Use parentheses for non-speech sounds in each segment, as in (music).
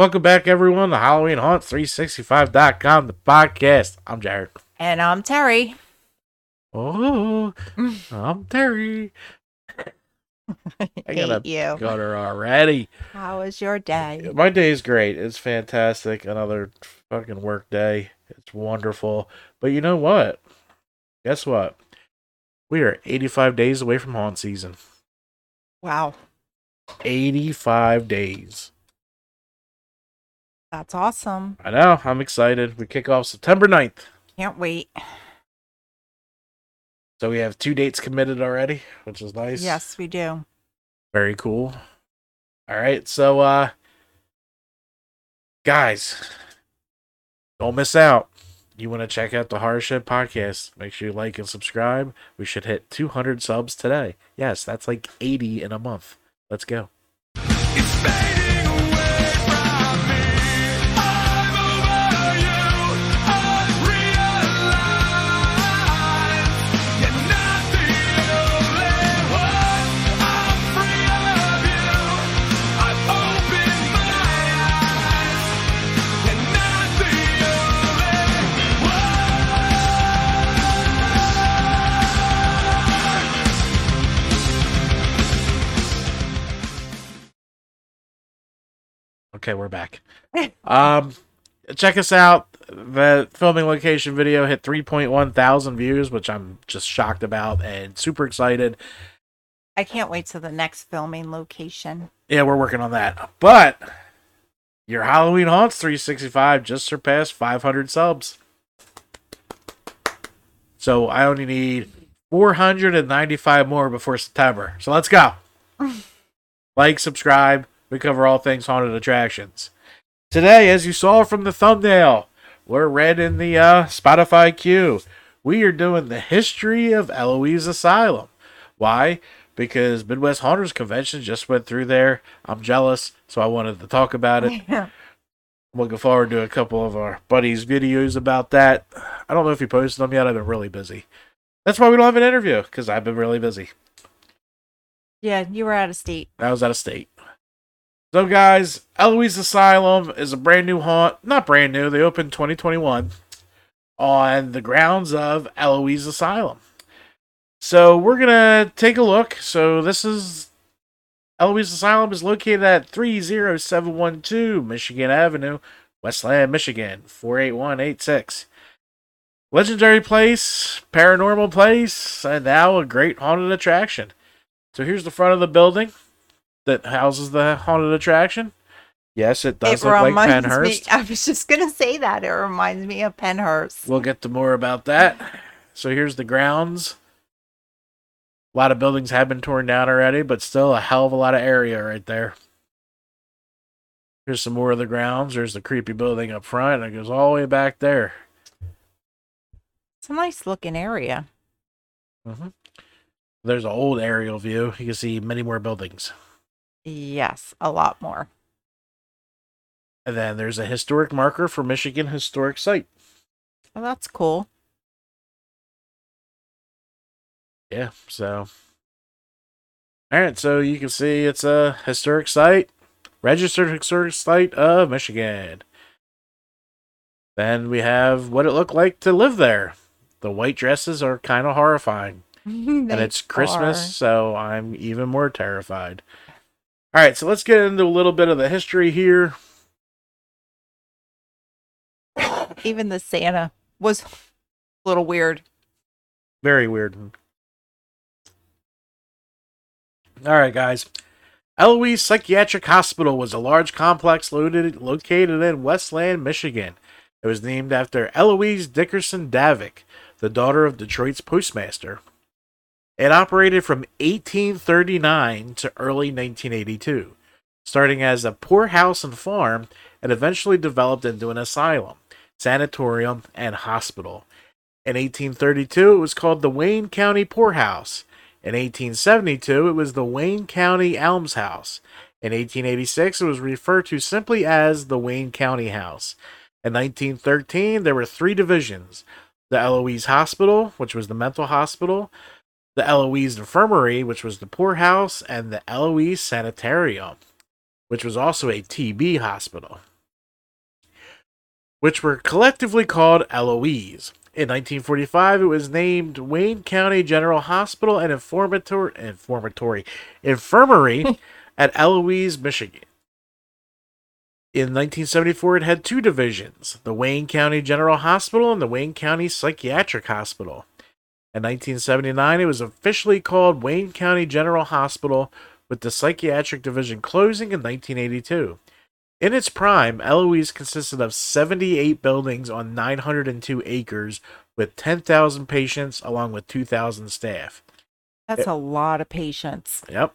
Welcome back, everyone, to Halloween Haunt 365.com, the podcast. I'm Jared. And I'm Terry. Oh, I'm Terry. I (laughs) I gotta you. got her already. How was your day? My day is great. It's fantastic. Another fucking work day. It's wonderful. But you know what? Guess what? We are 85 days away from haunt season. Wow, 85 days. That's awesome. I know. I'm excited. We kick off September 9th. Can't wait. So we have two dates committed already, which is nice. Yes, we do. Very cool. All right. So, uh, guys, don't miss out. You want to check out the Shed podcast? Make sure you like and subscribe. We should hit 200 subs today. Yes, that's like 80 in a month. Let's go. Okay, we're back. um, check us out. The filming location video hit 3.1 thousand views, which I'm just shocked about and super excited. I can't wait to the next filming location. Yeah, we're working on that. But your Halloween Haunts 365 just surpassed 500 subs. So I only need 495 more before September. So let's go. (laughs) like, subscribe. We cover all things haunted attractions. Today, as you saw from the thumbnail, we're read in the uh, Spotify queue. We are doing the history of Eloise Asylum. Why? Because Midwest Haunters Convention just went through there. I'm jealous, so I wanted to talk about it. I'm looking forward to a couple of our buddies' videos about that. I don't know if you posted them yet. I've been really busy. That's why we don't have an interview, because I've been really busy. yeah, you were out of state. I was out of state. So, guys, Eloise Asylum is a brand new haunt. Not brand new, they opened 2021 on the grounds of Eloise Asylum. So, we're going to take a look. So, this is Eloise Asylum is located at 30712 Michigan Avenue, Westland, Michigan 48186. Legendary place, paranormal place, and now a great haunted attraction. So, here's the front of the building that houses the haunted attraction. Yes, it does it look like reminds me. Pennhurst. I was just gonna say that. It reminds me of Pennhurst. We'll get to more about that. So here's the grounds. A lot of buildings have been torn down already, but still a hell of a lot of area right there. Here's some more of the grounds. There's the creepy building up front, and it goes all the way back there. It's a nice looking area. hmm There's an old aerial view. You can see many more buildings. Yes, a lot more. And then there's a historic marker for Michigan Historic Site. Well, that's cool. Yeah, so. All right, so you can see it's a historic site, registered historic site of Michigan. Then we have what it looked like to live there. The white dresses are kind of horrifying. (laughs) and it's Christmas, so I'm even more terrified. All right, so let's get into a little bit of the history here. Even the Santa was a little weird. Very weird. All right, guys. Eloise Psychiatric Hospital was a large complex located, located in Westland, Michigan. It was named after Eloise Dickerson Davik, the daughter of Detroit's postmaster. It operated from 1839 to early 1982, starting as a poorhouse and farm and eventually developed into an asylum, sanatorium, and hospital. In 1832, it was called the Wayne County Poorhouse. In 1872, it was the Wayne County Almshouse. In 1886, it was referred to simply as the Wayne County House. In 1913, there were three divisions the Eloise Hospital, which was the mental hospital, the Eloise Infirmary, which was the poorhouse, and the Eloise Sanitarium, which was also a TB hospital. which were collectively called Eloise. In 1945, it was named Wayne County General Hospital and Informator- Informatory Infirmary (laughs) at Eloise, Michigan. In 1974, it had two divisions the Wayne County General Hospital and the Wayne County Psychiatric Hospital. In 1979, it was officially called Wayne County General Hospital, with the psychiatric division closing in 1982. In its prime, Eloise consisted of 78 buildings on 902 acres with 10,000 patients along with 2,000 staff. That's a lot of patients. Yep.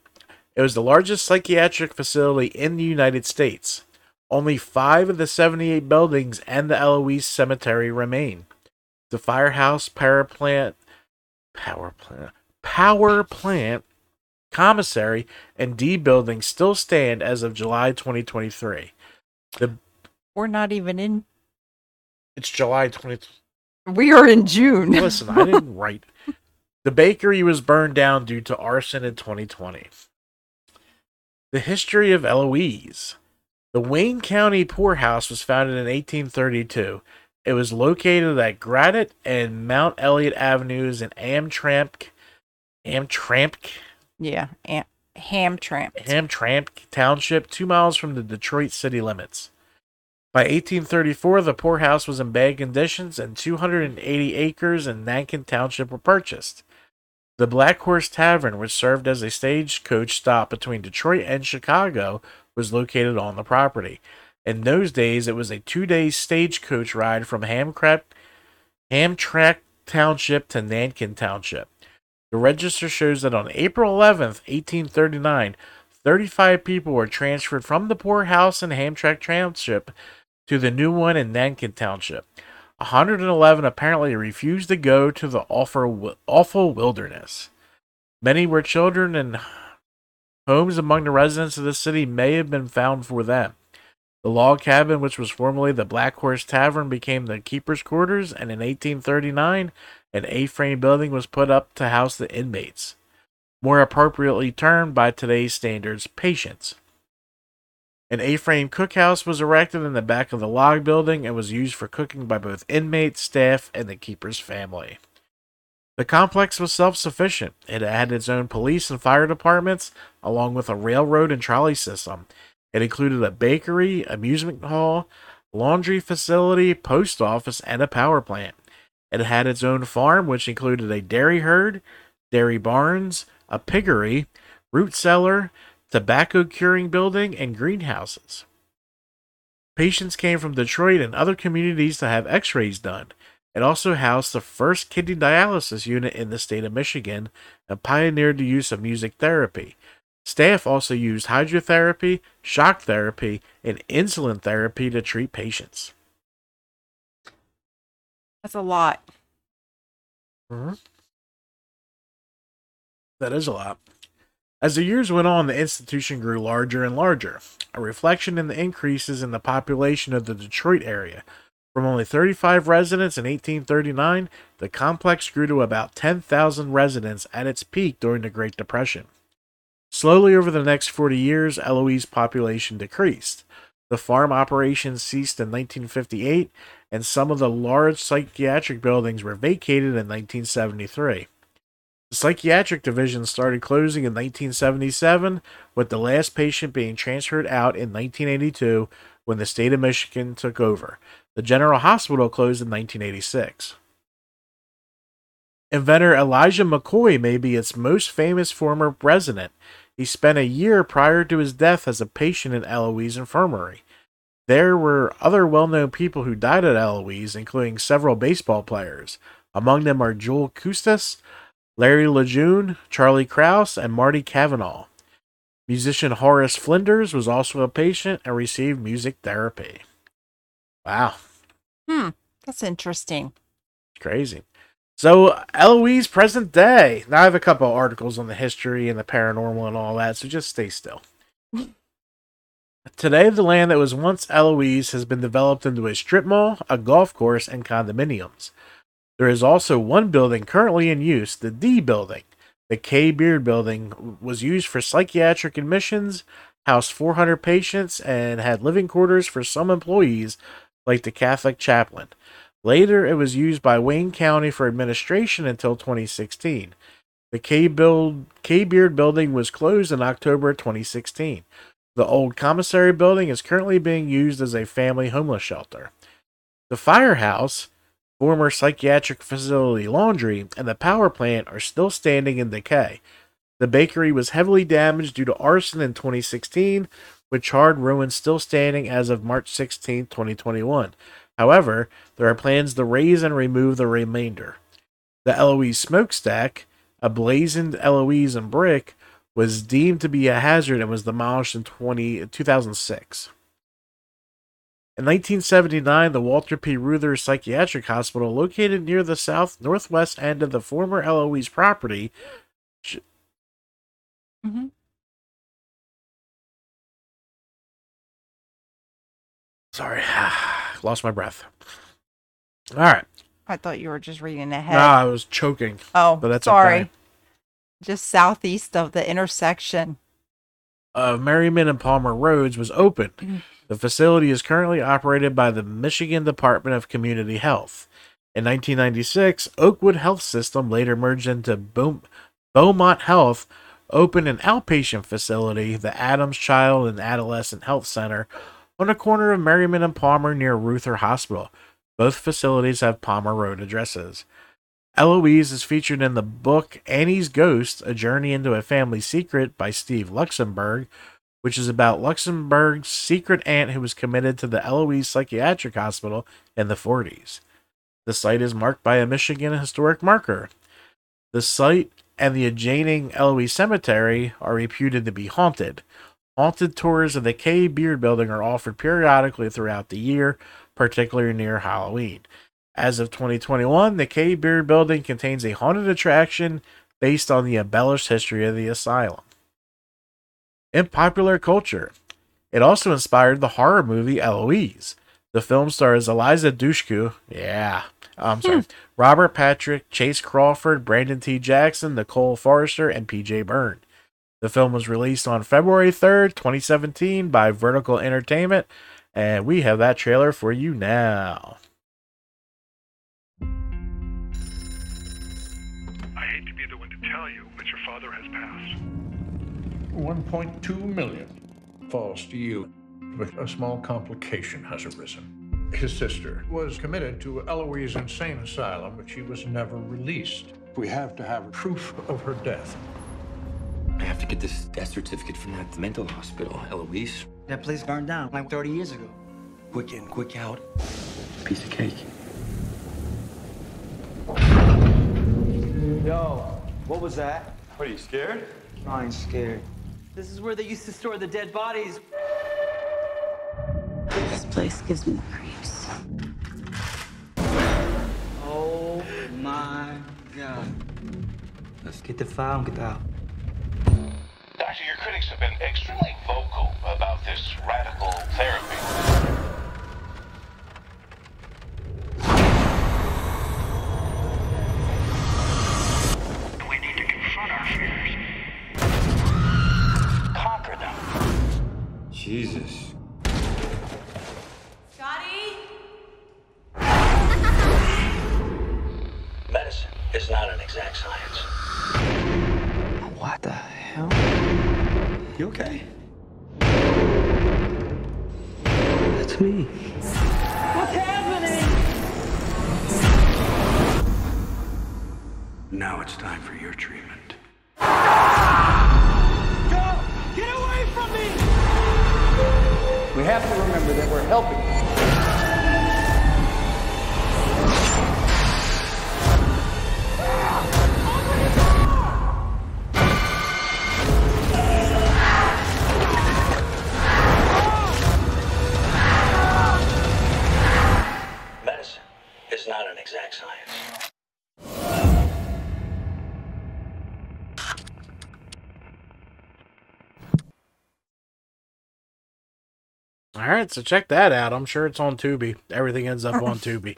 It was the largest psychiatric facility in the United States. Only five of the 78 buildings and the Eloise Cemetery remain. The firehouse, power plant, power plant, power plant, commissary, and D building still stand as of July 2023. We're not even in. It's July 20. We are in June. Listen, I didn't (laughs) write. The bakery was burned down due to arson in 2020. The history of Eloise. The Wayne County Poorhouse was founded in 1832. It was located at Granite and Mount Elliott Avenues in Amtramck, Amtramck, Yeah, and ham tramp. Hamtramck Township, two miles from the Detroit city limits. By 1834, the poorhouse was in bad conditions and 280 acres in Nankin Township were purchased. The Black Horse Tavern, which served as a stagecoach stop between Detroit and Chicago, was located on the property. In those days, it was a two day stagecoach ride from Hamcraft, Hamtramck Township to Nankin Township. The register shows that on April 11th, 1839, 35 people were transferred from the poorhouse in Hamtramck Township to the new one in Nankin Township. 111 apparently refused to go to the awful wilderness. Many were children, and homes among the residents of the city may have been found for them. The log cabin, which was formerly the Black Horse Tavern, became the keeper's quarters, and in 1839, an A-frame building was put up to house the inmates, more appropriately termed by today's standards, patients. An A-frame cookhouse was erected in the back of the log building and was used for cooking by both inmates, staff, and the keeper's family. The complex was self-sufficient. It had its own police and fire departments, along with a railroad and trolley system. It included a bakery, amusement hall, laundry facility, post office, and a power plant. It had its own farm, which included a dairy herd, dairy barns, a piggery, root cellar, tobacco curing building, and greenhouses. Patients came from Detroit and other communities to have x rays done. It also housed the first kidney dialysis unit in the state of Michigan and pioneered the use of music therapy. Staff also used hydrotherapy, shock therapy, and insulin therapy to treat patients. That's a lot. Mm-hmm. That is a lot. As the years went on, the institution grew larger and larger, a reflection in the increases in the population of the Detroit area. From only 35 residents in 1839, the complex grew to about 10,000 residents at its peak during the Great Depression. Slowly over the next 40 years, Eloise's population decreased. The farm operations ceased in 1958, and some of the large psychiatric buildings were vacated in 1973. The psychiatric division started closing in 1977, with the last patient being transferred out in 1982 when the state of Michigan took over. The General Hospital closed in 1986. Inventor Elijah McCoy may be its most famous former resident. He spent a year prior to his death as a patient in Eloise Infirmary. There were other well known people who died at Eloise, including several baseball players. Among them are Joel Custis, Larry Lejeune, Charlie Krause, and Marty Kavanagh. Musician Horace Flinders was also a patient and received music therapy. Wow, Hmm. That's interesting. crazy. So, Eloise, present day. Now, I have a couple articles on the history and the paranormal and all that, so just stay still. Today, the land that was once Eloise has been developed into a strip mall, a golf course, and condominiums. There is also one building currently in use, the D building. The Kay Beard building was used for psychiatric admissions, housed 400 patients, and had living quarters for some employees, like the Catholic chaplain. Later, it was used by Wayne County for administration until 2016. The K build Kay Beard building was closed in October 2016. The old commissary building is currently being used as a family homeless shelter. The firehouse, former psychiatric facility laundry, and the power plant are still standing in decay. The bakery was heavily damaged due to arson in 2016, with charred ruins still standing as of March 16, 2021. However, there are plans to raise and remove the remainder. The Eloise smokestack, a blazoned Eloise in brick, was deemed to be a hazard and was demolished in 20, 2006. In 1979, the Walter P. Reuther Psychiatric Hospital, located near the south northwest end of the former Eloise property, Mhm. sorry, (sighs) lost my breath. All right, I thought you were just reading ahead. nah, I was choking. oh, but that's sorry. okay. Just southeast of the intersection. of Merriman and Palmer Roads was open. Mm. The facility is currently operated by the Michigan Department of Community Health. In 1996, Oakwood Health System, later merged into Beau- Beaumont Health, opened an outpatient facility, the Adams Child and Adolescent Health Center, on the corner of Merriman and Palmer near Reuther Hospital. Both facilities have Palmer Road addresses. Eloise is featured in the book Annie's Ghost, A Journey into a Family Secret by Steve Luxenberg, which is about Luxenberg's secret aunt who was committed to the Eloise Psychiatric Hospital in the 40s. The site is marked by a Michigan historic marker. The site and the adjoining Eloise Cemetery are reputed to be haunted. Haunted tours of the Kay Beard Building are offered periodically throughout the year, particularly near Halloween. As of 2021, the Kay Beard Building contains a haunted attraction based on the embellished history of the asylum. In popular culture, it also inspired the horror movie Eloise. The film stars Eliza Dushku, yeah, I'm sorry, hmm. Robert Patrick, Chace Crawford, Brandon T. Jackson, Nicole Forester, and P.J. Byrne. The film was released on February 3rd, 2017 by Vertical Entertainment, and we have that trailer for you now. I hate to be the one to tell you, but your father has passed. 1.2 million falls to you, but a small complication has arisen. His sister was committed to Eloise Insane Asylum, but she was never released. We have to have proof of her death. I have to get this death certificate from that mental hospital, Eloise. That place burned down like 30 years ago. Quick in, quick out. Piece of cake. Yo, what was that? What are you scared? I ain't scared. This is where they used to store the dead bodies. This place gives me the creeps. Oh my god. Let's get the file and get out. Doctor, your critics have been extremely vocal about this radical therapy. We need to confront our fears. Conquer them. Jesus. Scotty. Medicine is not an exact science. What the hell? You okay? That's me. What's happening? Now it's time for your treatment. Go! Get away from me! We have to remember that we're helping. All right, so check that out. I'm sure it's on Tubi. Everything ends up on (laughs) Tubi.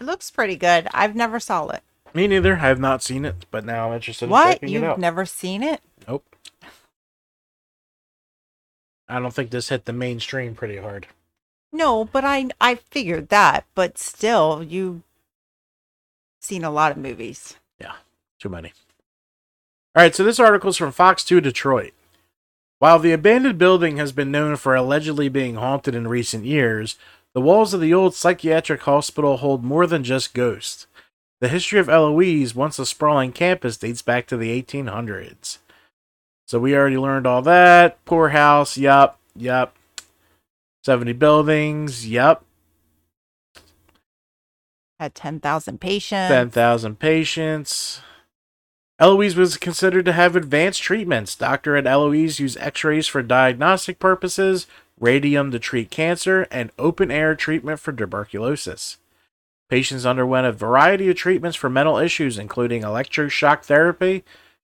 It looks pretty good. I've never saw it. Me neither. I have not seen it, but now I'm interested in What? checking You've out. never seen it? Nope. I don't think this hit the mainstream pretty hard. No, but I I figured that, but still, you've seen a lot of movies. Yeah, too many. All right, so this article is from Fox 2 Detroit. While the abandoned building has been known for allegedly being haunted in recent years, the walls of the old psychiatric hospital hold more than just ghosts. The history of Eloise, once a sprawling campus, dates back to the 1800s. So we already learned all that. Poorhouse, yup, yup. 70 buildings, yup. Had ten thousand patients. 10,000 patients. Eloise was considered to have advanced treatments. Doctor at Eloise used x rays for diagnostic purposes, radium to treat cancer, and open air treatment for tuberculosis. Patients underwent a variety of treatments for mental issues, including electroshock therapy,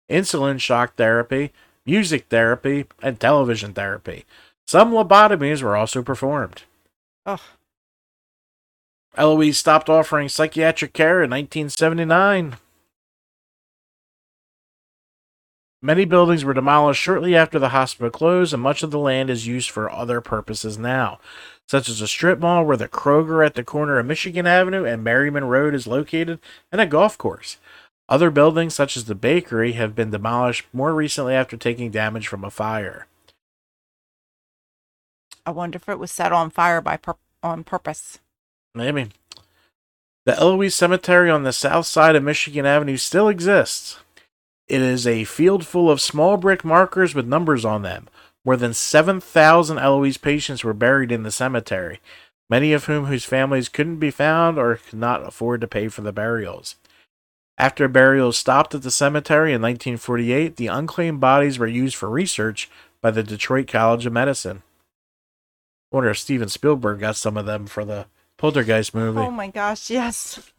insulin shock therapy, music therapy, and television therapy. Some lobotomies were also performed. Ugh. Eloise stopped offering psychiatric care in 1979. Many buildings were demolished shortly after the hospital closed, and much of the land is used for other purposes now, such as a strip mall where the Kroger at the corner of Michigan Avenue and Merriman Road is located, and a golf course. Other buildings, such as the bakery, have been demolished more recently after taking damage from a fire. I wonder if it was set on fire by pur- on purpose. Maybe. The Eloise Cemetery on the south side of Michigan Avenue still exists. It is a field full of small brick markers with numbers on them. More than 7,000 Eloise patients were buried in the cemetery, many of whom whose families couldn't be found or could not afford to pay for the burials. After burials stopped at the cemetery in 1948, the unclaimed bodies were used for research by the Detroit College of Medicine. I wonder if Steven Spielberg got some of them for the Poltergeist movie. Oh my gosh, yes.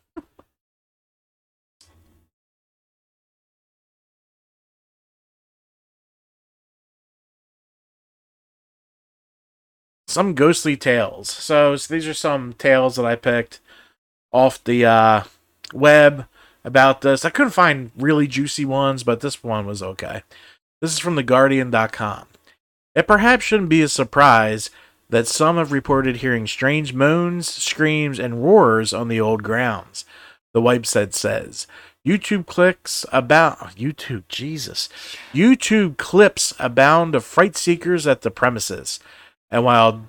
Some ghostly tales. So, so these are some tales that I picked off the uh, web about this. I couldn't find really juicy ones, but this one was okay. This is from theguardian.com. It perhaps shouldn't be a surprise that some have reported hearing strange moans, screams, and roars on the old grounds. The website says YouTube clicks about YouTube, Jesus. YouTube clips abound of fright seekers at the premises. And while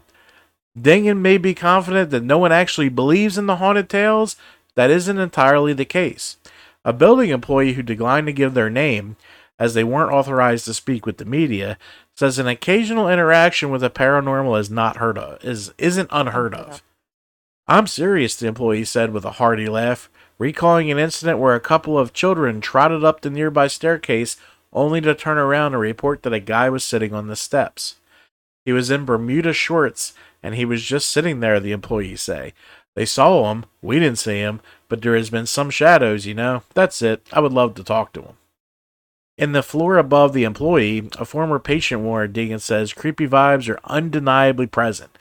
Dingen may be confident that no one actually believes in the haunted tales, that isn't entirely the case. A building employee who declined to give their name, as they weren't authorized to speak with the media, says an occasional interaction with a paranormal is not heard of is isn't unheard of. I'm serious, the employee said with a hearty laugh, recalling an incident where a couple of children trotted up the nearby staircase only to turn around and report that a guy was sitting on the steps. He was in Bermuda shorts and he was just sitting there, the employees say. They saw him, we didn't see him, but there has been some shadows, you know. That's it. I would love to talk to him. In the floor above the employee, a former patient warned Deegan says creepy vibes are undeniably present.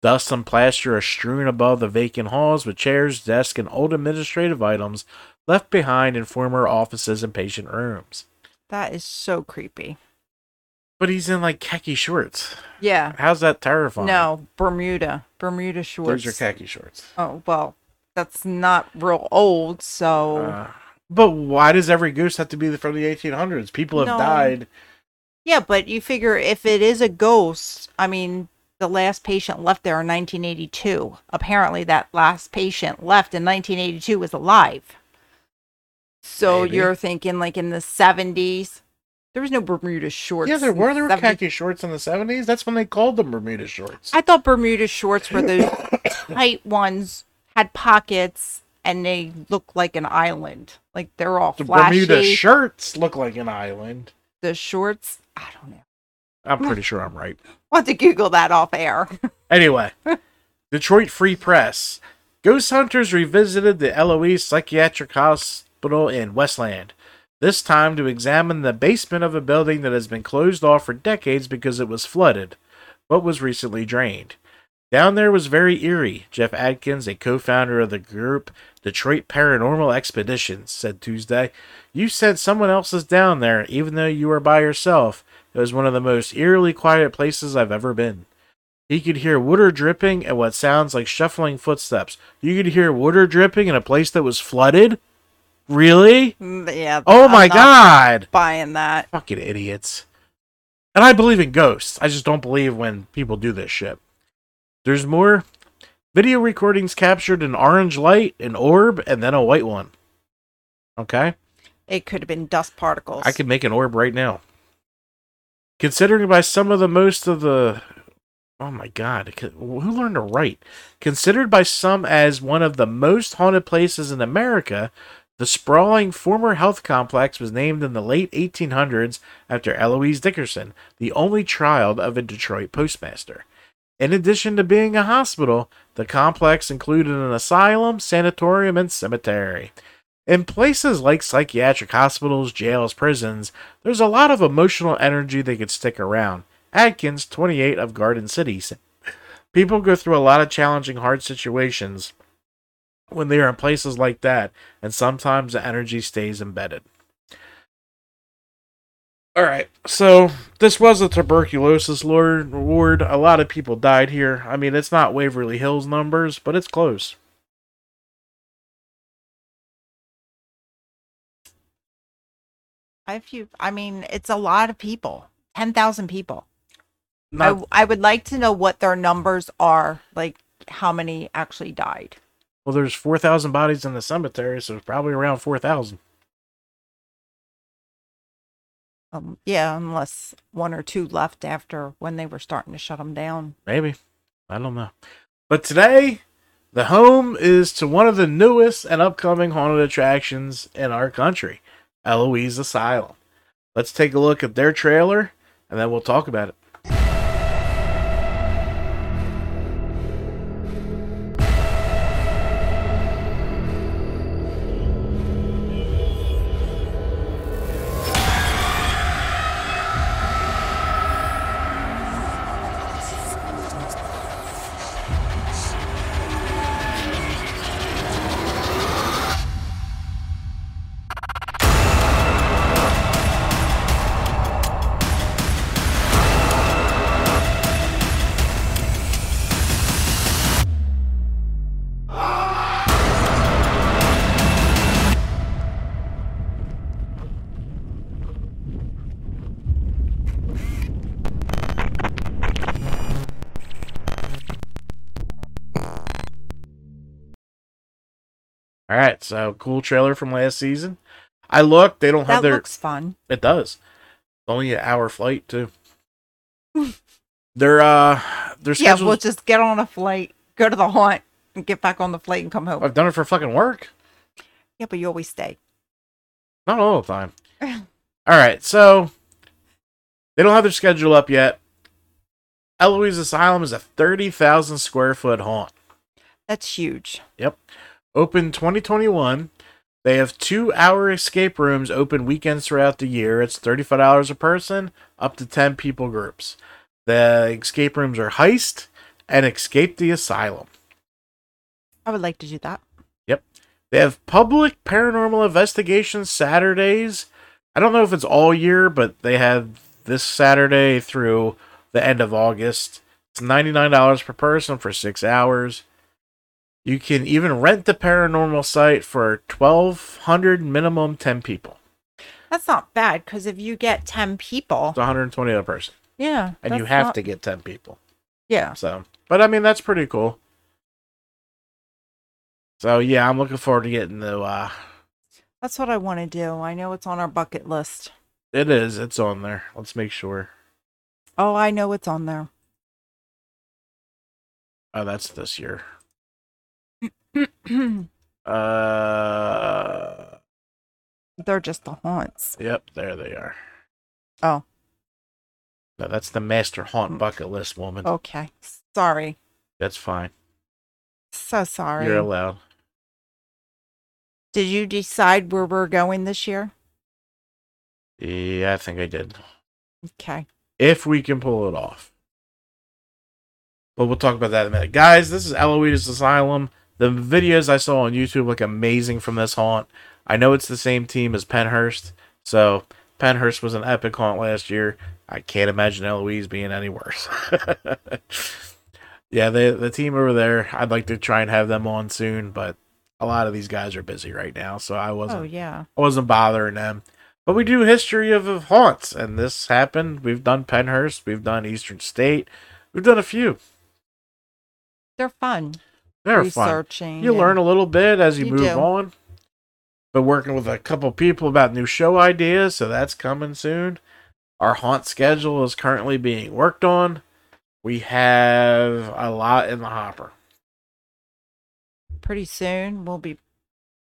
Dust and plaster are strewn above the vacant halls with chairs, desks, and old administrative items left behind in former offices and patient rooms. That is so creepy. But he's in like khaki shorts. Yeah. How's that terrifying? No, Bermuda. Bermuda shorts. Those are khaki shorts. Oh, well, that's not real old, so Uh, but why does every goose have to be from the 1800s? People have No. died. Yeah, but you figure if it is a ghost, I mean, the last patient left there in 1982. Apparently, that last patient left in 1982 was alive. So Maybe. you're thinking like in the 70s. There was no Bermuda shorts. Yeah, there were. There were 70 khaki shorts in the 70s. That's when they called them Bermuda shorts. I thought Bermuda shorts were the tight ones, had pockets, and they look like an island. Like they're all the flashy. Bermuda shirts look like an island. the shorts, I don't know. I'm pretty sure I'm right. I'll to Google that off air. (laughs) Anyway, Detroit Free Press. Ghost hunters revisited the Eloise Psychiatric Hospital in Westland, this time to examine the basement of a building that has been closed off for decades because it was flooded, but was recently drained. Down there was very eerie, Jeff Adkins, a co founder of the group Detroit Paranormal Expeditions, said Tuesday. You said someone else is down there, even though you were by yourself. It was one of the most eerily quiet places I've ever been. He could hear water dripping and what sounds like shuffling footsteps. You could hear water dripping in a place that was flooded? Really? Mm, Yeah. Oh my god! Buying that. Fucking idiots. And I believe in ghosts. I just don't believe when people do this shit. There's more video recordings captured an orange light, an orb, and then a white one. Okay? It could have been dust particles. I could make an orb right now. Considering by some of the most of the oh my god, who learned to write? Considered by some as one of the most haunted places in America, the sprawling former health complex was named in the late 1800s after Eloise Dickerson, the only child of a Detroit postmaster. In addition to being a hospital, the complex included an asylum, sanatorium, and cemetery. In places like psychiatric hospitals, jails, prisons, there's a lot of emotional energy that could stick around. Adkins, 28 of Garden City, People go through a lot of challenging, hard situations when they are in places like that, and sometimes the energy stays embedded. All right, so this was a tuberculosis lord ward. A lot of people died here. I mean, it's not Waverly Hills numbers, but it's close. I few. I mean, it's a lot of people. Ten thousand people. Not, I, I would like to know what their numbers are. Like how many actually died. Well, there's 4,000 bodies in the cemetery, so it's probably around 4,000. Um, yeah, unless one or two left after when they were starting to shut them down. Maybe. I don't know. But today, the home is to one of the newest and upcoming haunted attractions in our country, Eloise Asylum. Let's take a look at their trailer and then we'll talk about it. All right, so cool trailer from last season. I looked, they don't have their. That looks fun. It does. It's only an hour flight too. they're uh they're Yeah, we'll just get on a flight, go to the haunt, and get back on the flight and come home. I've done it for fucking work. Yeah, but you always stay. Not all the time. Alright, so they don't have their schedule up yet. Eloise Asylum is a thirty thousand square foot haunt. That's huge. Yep. Open 2021. They have two hour escape rooms open weekends throughout the year. It's $35 a person, up to 10 people groups. The escape rooms are Heist and Escape the Asylum. I would like to do that. Yep. They have public paranormal investigation Saturdays. I don't know if it's all year, but they have this Saturday through the end of August. It's $99 per person for six hours. You can even rent the paranormal site for 1200 minimum 10 people. That's not bad because if you get 10 people, It's 120 a person. yeah. And you have not- to get 10 people. Yeah. So, but I mean, that's pretty cool. So, yeah, I'm looking forward to getting the, uh, That's what I want to do. I know it's on our bucket list. it is, it's on there. Let's make sure. Oh, I know it's on there. Oh, that's this year. (clears throat) Uh, They're just the haunts. yep, there they are. Oh, No, that's the master haunt bucket list woman. okay. Sorry. That's fine. So sorry. You're allowed. Did you decide where we're going this year? Yeah, I think I did. Okay. If we can pull it off. But we'll talk about that in a minute. Guys, this is Eloise Asylum. The videos I saw on YouTube look amazing from this haunt. I know it's the same team as Pennhurst. So Pennhurst was an epic haunt last year. I can't imagine Eloise being any worse. (laughs) Yeah, the the team over there. I'd like to try and have them on soon, but a lot of these guys are busy right now, so I wasn't Oh yeah. I wasn't bothering them. But we do history of, of haunts, and this happened. We've done Pennhurst, we've done Eastern State, we've done a few. They're fun. They're fun. Researching. You learn a little bit as you, You move do. on. But working with a couple people about new show ideas, so that's coming soon. Our haunt schedule is currently being worked on. We have a lot in the hopper. pretty soon we'll be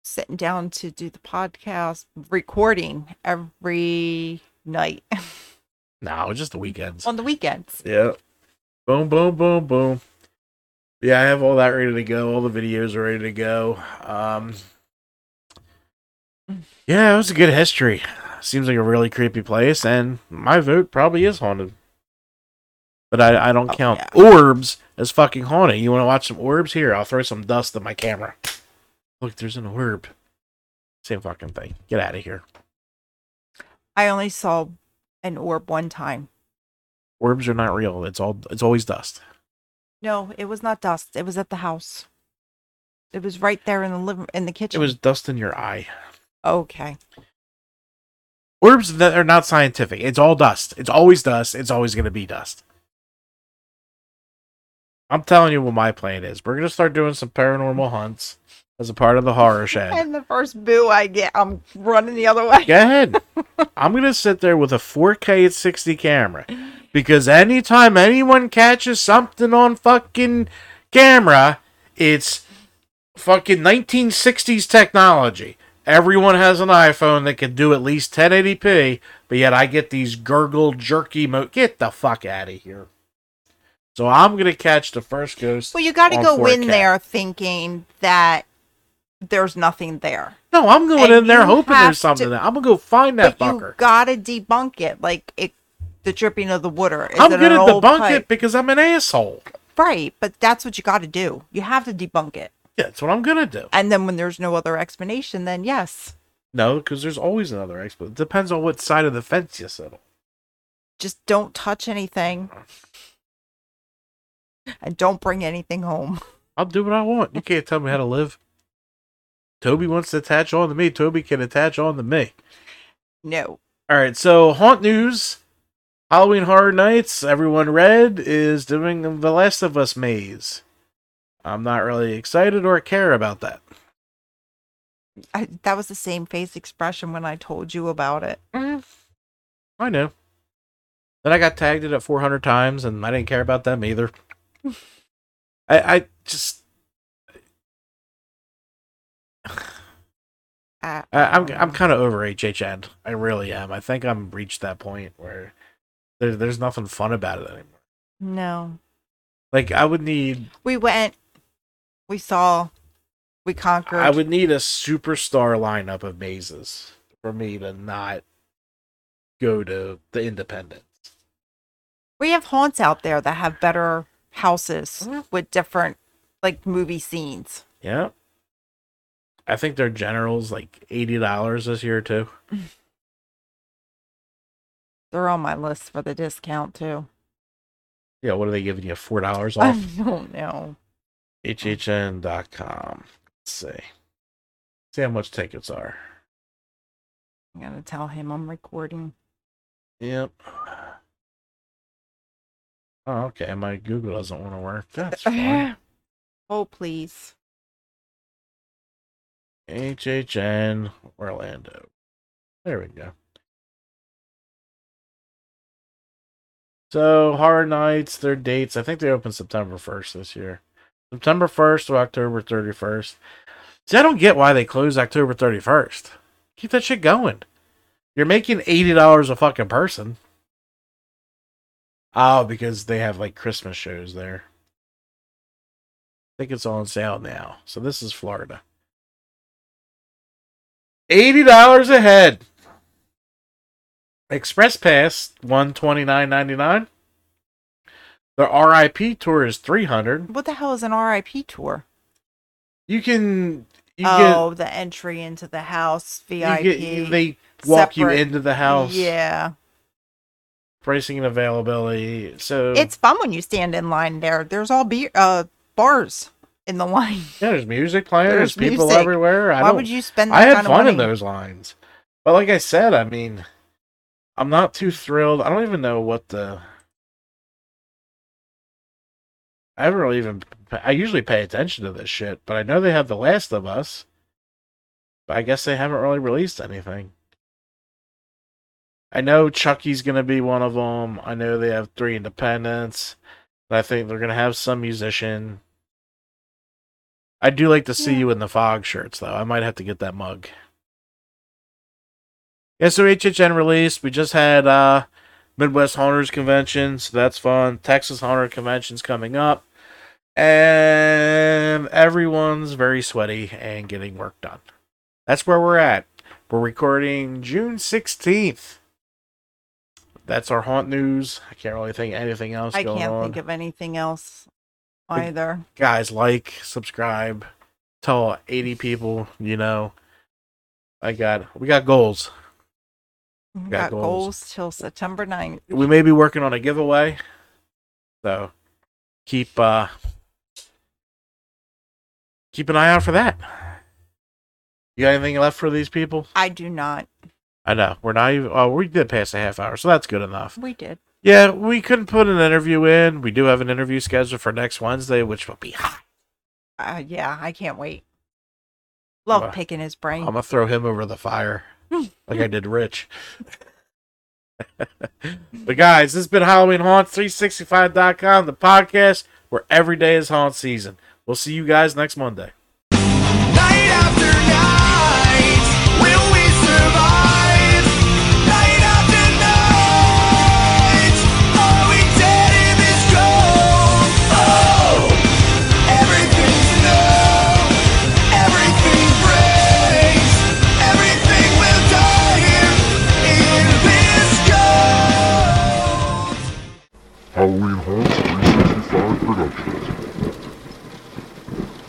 sitting down to do the podcast recording every night (laughs) No, just the weekends. on the weekends Yeah. Boom, boom, boom, boom. Yeah, I have all that ready to go. All the videos are ready to go. Um, yeah, it was a good history. Seems like a really creepy place, and my vote probably is haunted. But I, I don't Oh, count yeah. orbs as fucking haunted. You want to watch some orbs? Here, I'll throw some dust at my camera. Look, there's an orb. Same fucking thing. Get out of here. i only saw an orb one time Orbs are not real. It's all. It's always dust. No it was not dust it was at the house it was right there in the living in the kitchen. It kitchen was dust in your eye. okay Orbs that are not scientific. It's all dust. It's always dust. It's always going to be dust. I'm telling you what my plan is. We're going to start doing some paranormal hunts as a part of the horror (laughs) shed. and the first boo i get i'm running the other way Go ahead. (laughs) I'm going to sit there with a 4K at 60 camera because anytime anyone catches something on fucking camera, it's fucking 1960s technology. Everyone has an iPhone that can do at least 1080p, but yet I get these gurgle jerky mo. Get the fuck out of here. So I'm going to catch the first ghost. well you got to go in 4K. there thinking that there's nothing there No, I'm going And in there hoping there's something to- there. I'm going to go find that but fucker. you gotta debunk it like it the dripping of the water is I'm going to debunk pipe? it because I'm an asshole. right but that's what you got to do you have to debunk it Yeah, that's what I'm gonna do. and then when there's no other explanation then yes No, because there's always another explanation. It depends on what side of the fence you sit on. just don't touch anything and don't bring anything home (laughs) I'll do what I want. You can't tell me how to live. Toby wants to attach on to me. Toby can attach on to me. no All right, so haunt news. Halloween Horror Nights. Everyone read is doing the Last of Us maze. I'm not really excited or care about that. I, that was the same face expression when i told you about it mm. I know. Then I got tagged it at 400 times, and I didn't care about them either. (laughs) I, I just I, I, I'm I'm kind of over HHN. I really am. I think I'm reached that point where there, there's nothing fun about it anymore. no Like I would need we went we saw we conquered I would need a superstar lineup of mazes for me to not go to the Independence. we have haunts out there that have better houses Mm-hmm. with different like movie scenes Yeah. I think their generals like eighty dollars this year too. (laughs) they're on my list for the discount too Yeah, what are they giving you? Four dollars off? i don't know HHN.com. Let's see. See how much tickets are. i'm gonna tell him i'm recording Yep. Oh, okay. My Google doesn't want to work. That's fine. (laughs) oh please HHN Orlando. There we go. So Horror Nights, their dates. I think they open September first this year. September first to October thirty first. See, I don't get why they close October thirty first. Keep that shit going. You're making eighty dollars a fucking person. Oh, because they have like Christmas shows there. I think it's on sale now. So this is Florida. Eighty dollars a head. Express Pass one twenty nine ninety nine. The RIP tour is three hundred. what the hell is an rip tour You can you oh the entry into the house vip get you get they walk you into the house. yeah pricing and availability. So It's fun when you stand in line there. There's all beer, uh, bars in the (laughs) line. yeah, there's music playing. There's, There's people music. everywhere. I Why would you spend that I had fun in those lines, but like I said, I mean, I'm not too thrilled. I don't even know what the. I haven't really even. I usually pay attention to this shit, but I know they have The Last of Us. But I guess they haven't really released anything. I know Chucky's gonna be one of them. I know they have Three Independents. And I think they're gonna have some musician. I do like to see Yeah. you in the fog shirts, though. I might have to get that mug. Yeah, so HHN released. We just had uh, Midwest Haunters Convention, so that's fun. Texas Haunter Convention's coming up. And everyone's very sweaty and getting work done. That's where we're at. We're recording June 16th. That's our haunt news. I can't really think of anything else I can't on. think of anything else either. Guys, like, subscribe, tell 80 people, you know. I got we got goals. We got got goals. goals till September 9th. we may be working on a giveaway. So keep uh keep an eye out for that. You got anything left for these people? I do not. I know. We're not even oh we did pass a half hour, so that's good enough. We did. Yeah, we couldn't put an interview in. We do have an interview scheduled for next Wednesday, which will be hot. Uh, yeah, I can't wait. Love Well, picking his brain. I'm gonna throw him over the fire. Like I did Rich. (laughs) but guys, this has been Halloween Haunt365.com, the podcast where every day is haunt season. We'll see you guys next Monday.